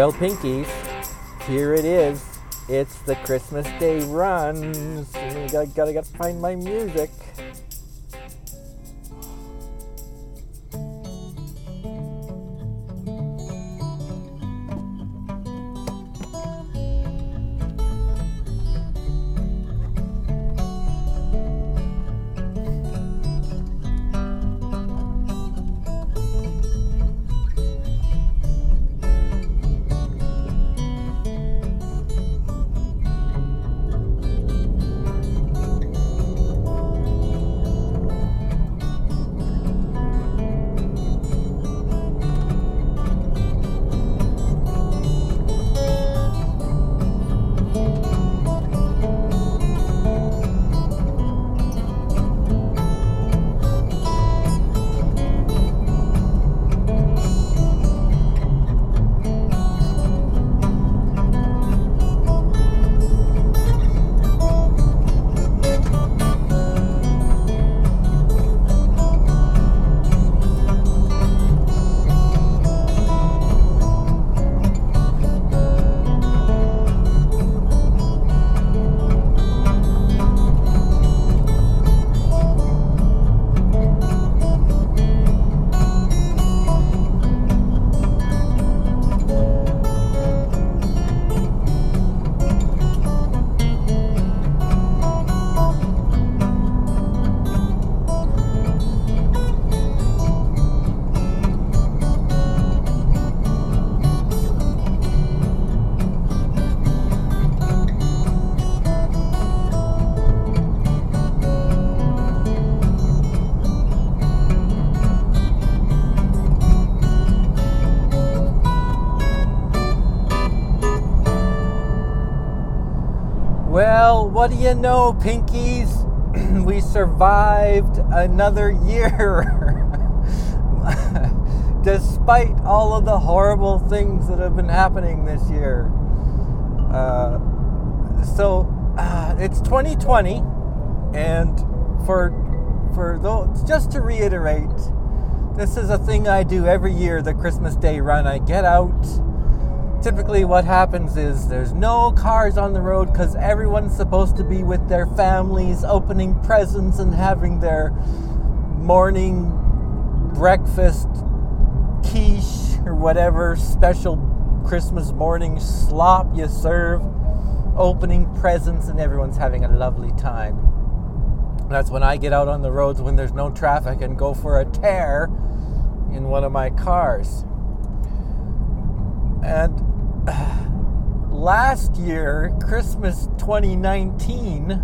Well, Pinkies, here it is. It's the Christmas Day run. So gotta, gotta, gotta find my music. Well, what do you know, Pinkies? we survived another year. Despite all of the horrible things that have been happening this year. Uh, so, uh, it's 2020, and for for those, just to reiterate, this is a thing I do every year, the Christmas Day run. I get out typically what happens is there's no cars on the road because everyone's supposed to be with their families opening presents and having their morning breakfast quiche or whatever special christmas morning slop you serve. Opening presents and everyone's having a lovely time. That's when i get out on the roads when there's no traffic and go for a tear in one of my cars. And last year, Christmas 2019,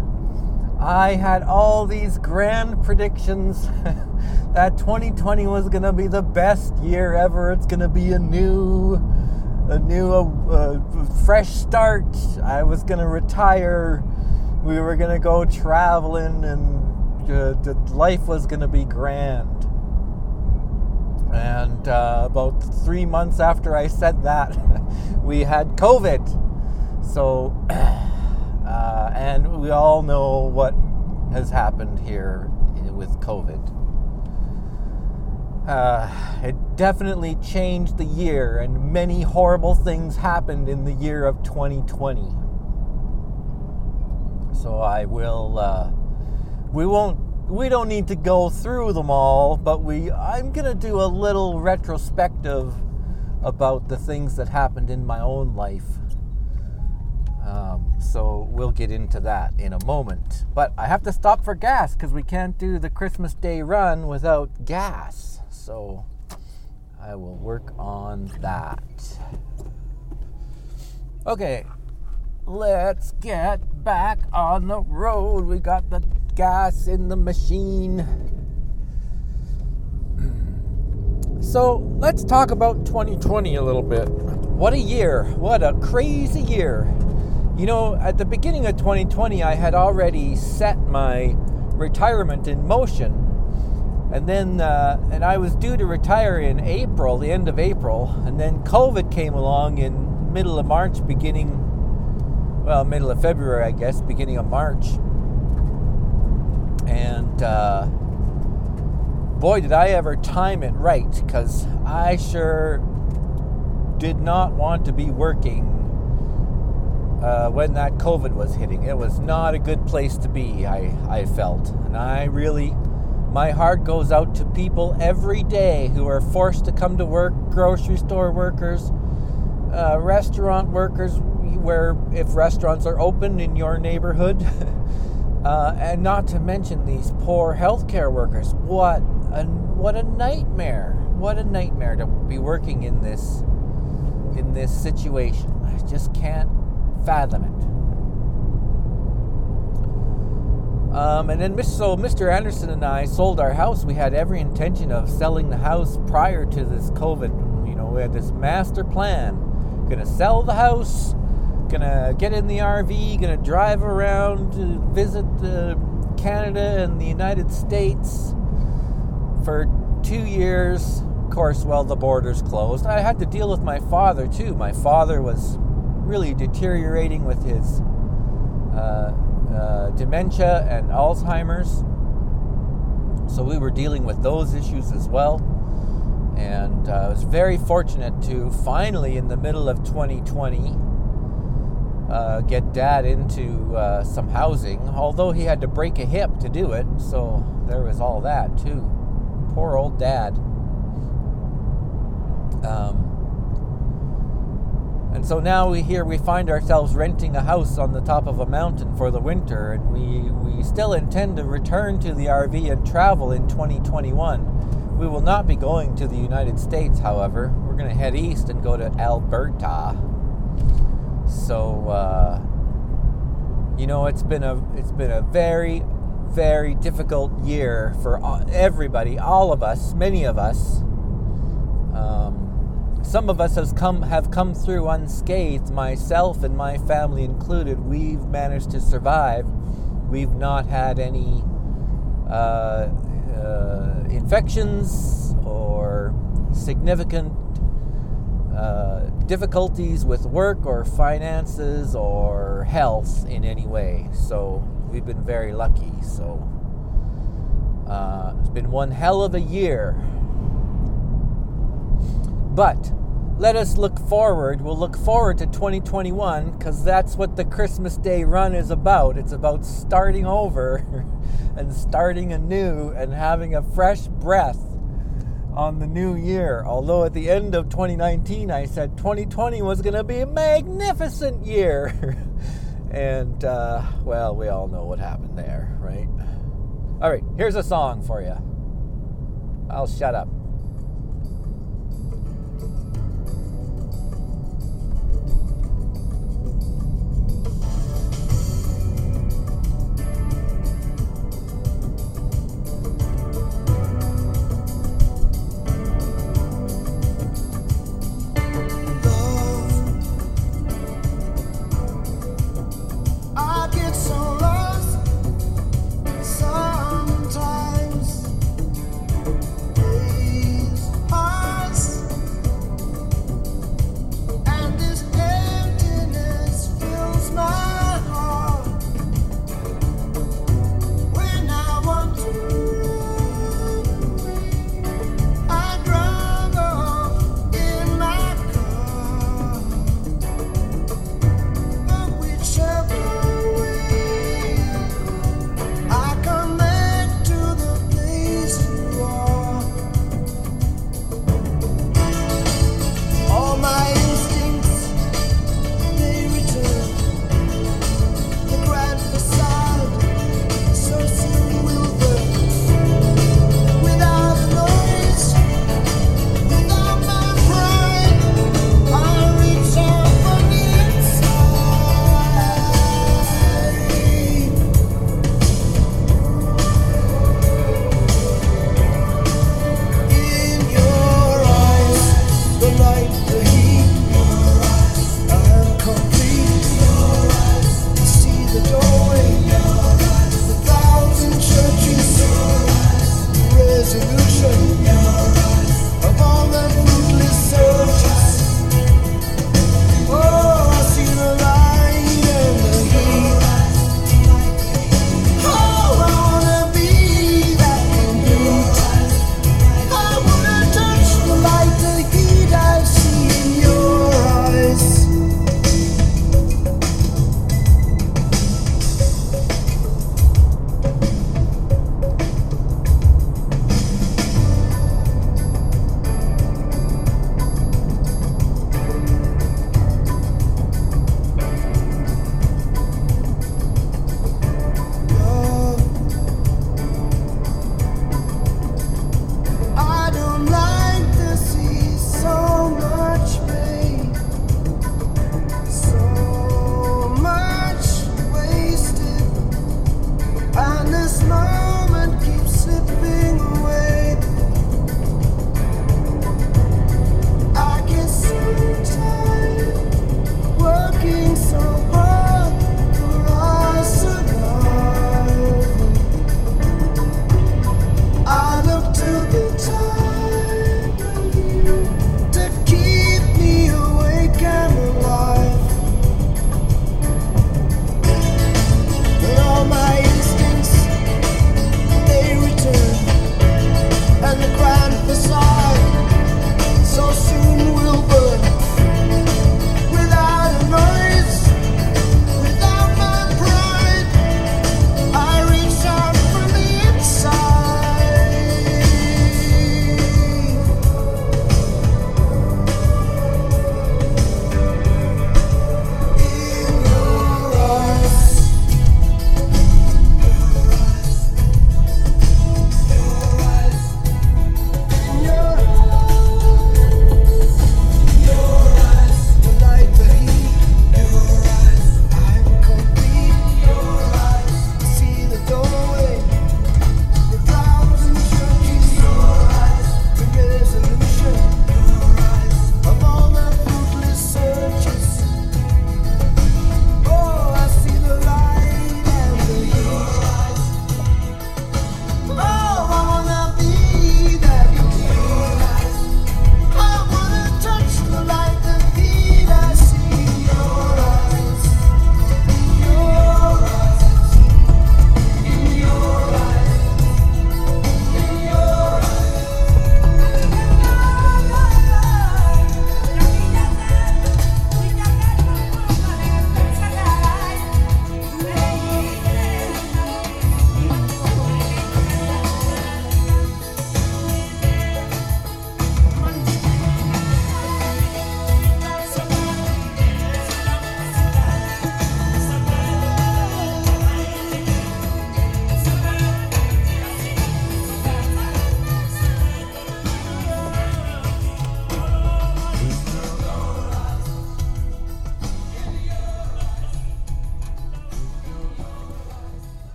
I had all these grand predictions that 2020 was going to be the best year ever. It's going to be a new a new uh, uh, fresh start. I was going to retire. We were going to go traveling and uh, life was going to be grand. And uh, about three months after I said that, we had COVID. So, uh, and we all know what has happened here with COVID. Uh, it definitely changed the year, and many horrible things happened in the year of 2020. So I will. Uh, we won't we don't need to go through them all, but we I'm going to do a little retrospective about the things that happened in my own life. Um, so we'll get into that in a moment. But I have to stop for gas because we can't do the Christmas Day run without gas. So I will work on that. Okay, let's get back on the road. We got the gas in the machine. So let's talk about 2020 a little bit. What a year! What a crazy year! You know, at the beginning of 2020, I had already set my retirement in motion, and then uh, and I was due to retire in April, the end of April, and then COVID came along in middle of March, beginning well, middle of February, I guess, beginning of March and uh, boy, did I ever time it right because I sure did not want to be working uh, when that COVID was hitting. It was not a good place to be, I, I felt. And I really, my heart goes out to people every day who are forced to come to work grocery store workers, uh, restaurant workers, where if restaurants are open in your neighborhood. Uh, and not to mention these poor healthcare workers. What a what a nightmare! What a nightmare to be working in this in this situation. I just can't fathom it. Um, and then, so Mr. Anderson and I sold our house. We had every intention of selling the house prior to this COVID. You know, we had this master plan. Gonna sell the house, gonna get in the RV, gonna drive around to visit uh, Canada and the United States for two years. Of course, well, the borders closed. I had to deal with my father too. My father was really deteriorating with his uh, uh, dementia and Alzheimer's. So we were dealing with those issues as well. And uh, I was very fortunate to finally, in the middle of 2020, uh, get dad into uh, some housing, although he had to break a hip to do it, so there was all that too. Poor old dad. Um, and so now we here we find ourselves renting a house on the top of a mountain for the winter, and we, we still intend to return to the RV and travel in 2021. We will not be going to the United States, however. We're going to head east and go to Alberta so uh, you know, it's been a it's been a very very difficult year for everybody, all of us, many of us. Um, some of us has come have come through unscathed, myself and my family included. We've managed to survive. We've not had any uh, uh, infections or significant uh, difficulties with work or finances or health in any way. So we've been very lucky. So uh, it's been one hell of a year. But let us look forward. We'll look forward to 2021 because that's what the Christmas Day run is about. It's about starting over and starting anew and having a fresh breath on the new year. Although at the end of 2019, I said 2020 was going to be a magnificent year. and, uh, well, we all know what happened there, right? All right, here's a song for you. I'll shut up.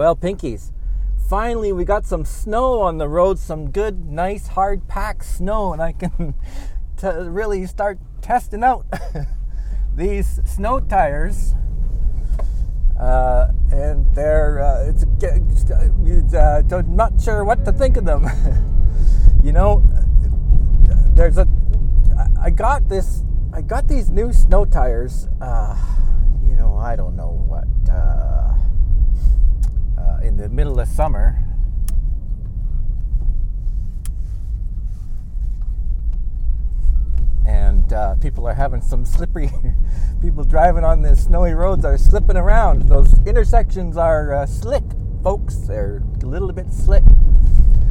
Well, Pinkies, finally we got some snow on the road, some good, nice, hard packed snow, and I can t- really start testing out these snow tires. Uh, and they're uh, it's, uh, not sure what to think of them. you know, there's a I got this I got these new snow tires. Uh, you know, I don't know what uh, the middle of summer. And uh, people are having some slippery. people driving on the snowy roads are slipping around. Those intersections are uh, slick, folks. They're a little bit slick.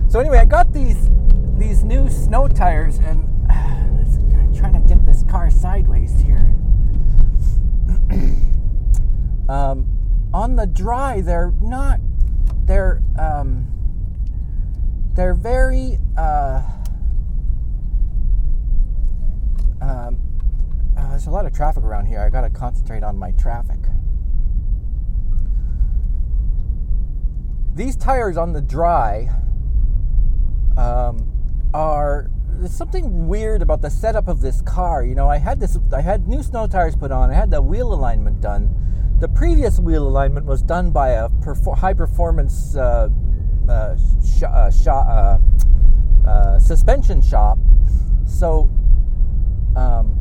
So anyway, I got these these new snow tires, and I'm trying to get this car sideways here. um, on the dry, they're not. They're um, they're very. Uh, um, uh, there's a lot of traffic around here. I got to concentrate on my traffic. These tires on the dry um, are there's something weird about the setup of this car. You know, I had this, I had new snow tires put on. I had the wheel alignment done. The previous wheel alignment was done by a perfor- high performance uh, uh, sh- uh, sh- uh, uh, suspension shop. So um,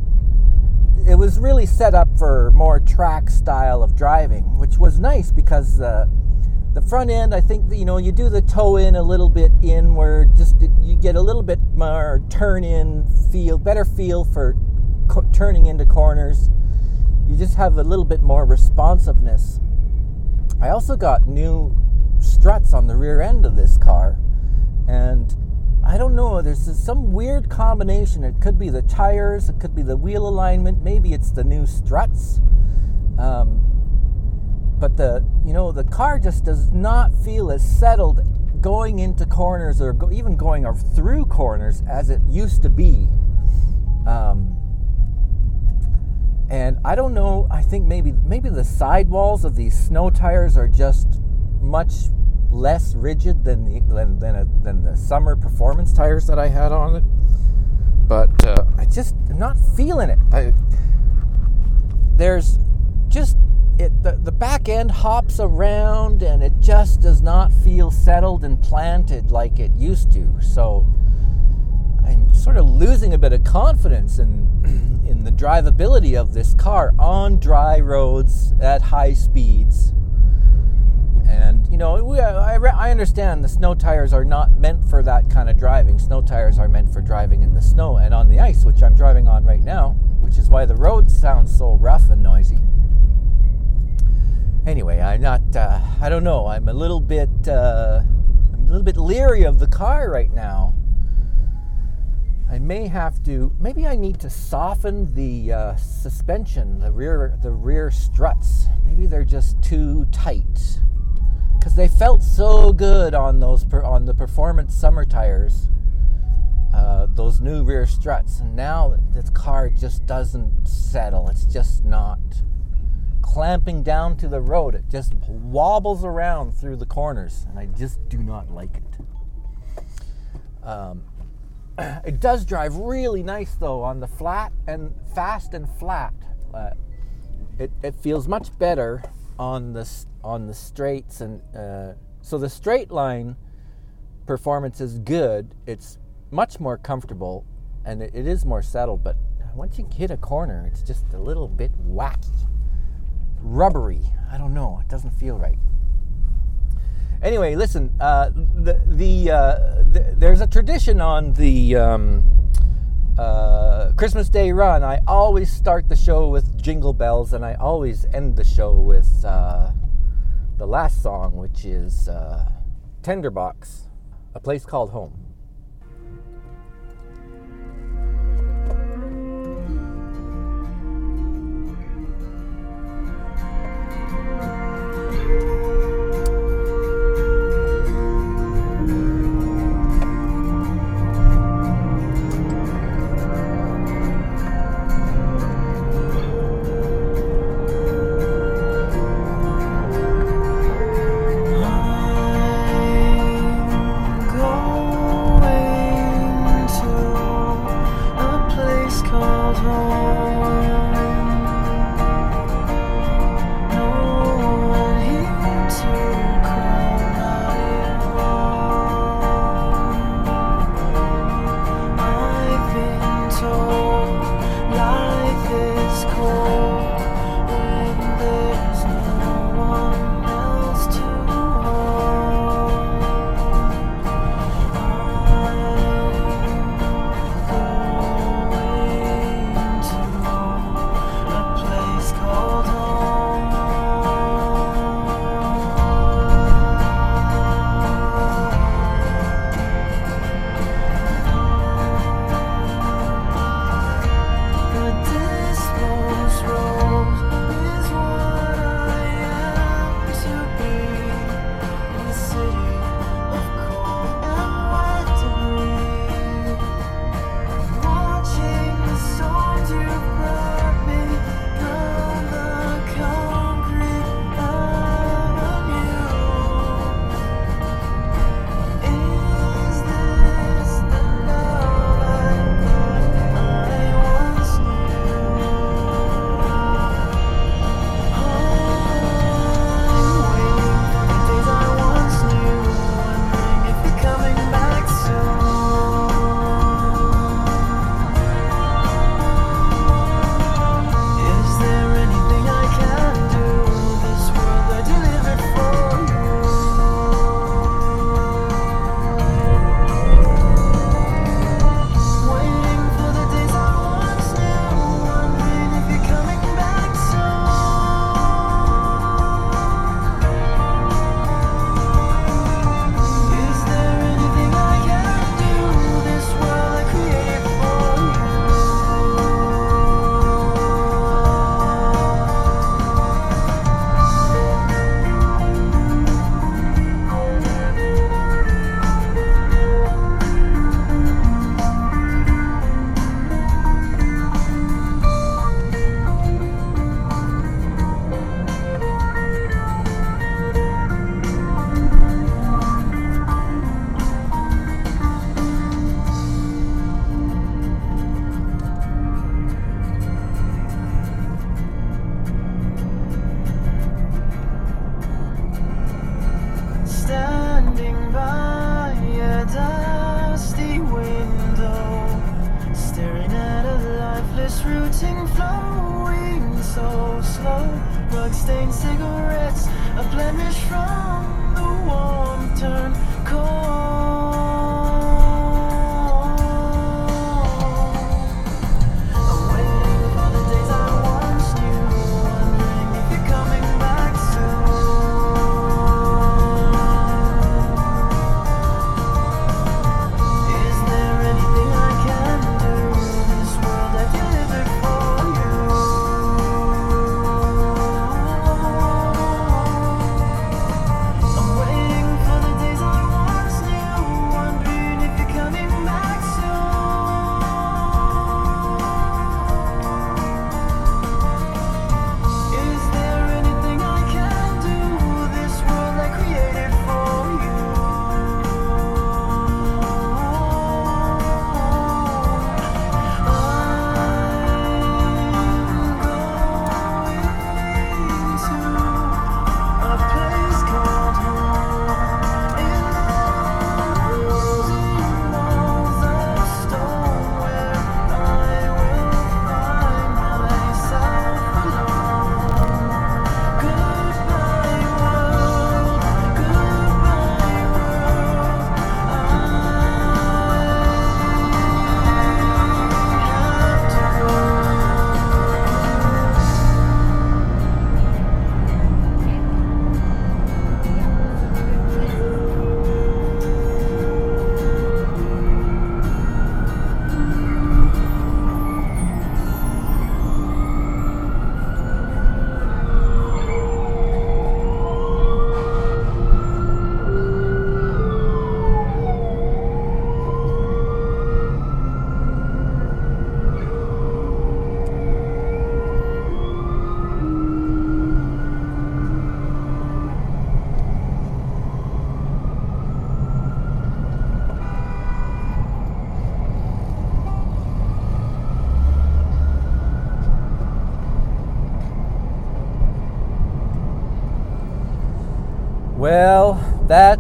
it was really set up for more track style of driving, which was nice because uh, the front end, I think you know you do the toe in a little bit inward, just you get a little bit more turn in feel, better feel for co- turning into corners. You just have a little bit more responsiveness. I also got new struts on the rear end of this car, and I don't know. There's some weird combination. It could be the tires, it could be the wheel alignment, maybe it's the new struts. Um, but the you know the car just does not feel as settled going into corners or go, even going through corners as it used to be. Um, and I don't know. I think maybe maybe the sidewalls of these snow tires are just much less rigid than the than than, a, than the summer performance tires that I had on it. But uh, I just am not feeling it. I, there's just it the, the back end hops around and it just does not feel settled and planted like it used to. So I'm sort of losing a bit of confidence in in the drivability of this car on dry roads at high speeds. And you know, we, I, I understand the snow tires are not meant for that kind of driving. Snow tires are meant for driving in the snow and on the ice, which I'm driving on right now, which is why the road sounds so rough and noisy anyway, I'm not. Uh, I don't know. I'm a little bit. Uh, I'm a little bit leery of the car right now. I may have to. Maybe I need to soften the uh, suspension, the rear, the rear struts. Maybe they're just too tight because they felt so good on those per, on the performance summer tires. Uh, those new rear struts, and now this car just doesn't settle. It's just not clamping down to the road. It just wobbles around through the corners, and I just do not like it. Um, it does drive really nice though on the flat and fast and flat. Uh, it, it feels much better on the on the straights and uh, so the straight line performance is good. It's much more comfortable and it, it is more settled. But once you hit a corner, it's just a little bit wacky rubbery. I don't know. It doesn't feel right. Anyway, listen. Uh, the the, uh, the, there's a tradition on the um, uh, Christmas Day run. I always start the show with Jingle Bells, and I always end the show with uh, the last song, which is uh, Tenderbox, a place called home.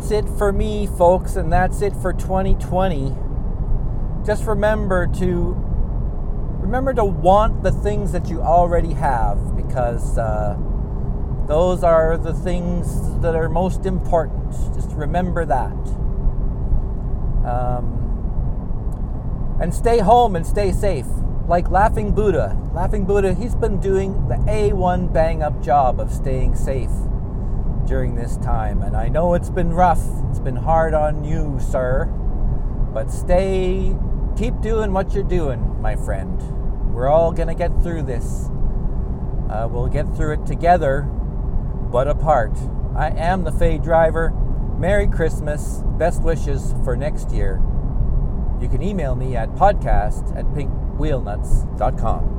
That's it for me, folks, and that's it for 2020. Just remember to remember to want the things that you already have because uh, those are the things that are most important. Just remember that. Um, and stay home and stay safe. Like Laughing Buddha. Laughing Buddha, he's been doing the A1 bang up job of staying safe during this time. And I know it's been rough, it's been hard on you, sir. But stay, keep doing what you're doing, my friend. We're all going to get through this. Uh, we'll get through it together, but apart. I am the Fey Driver. Merry Christmas. Best wishes for next year. You can email me at podcast at pinkwheelnuts.com.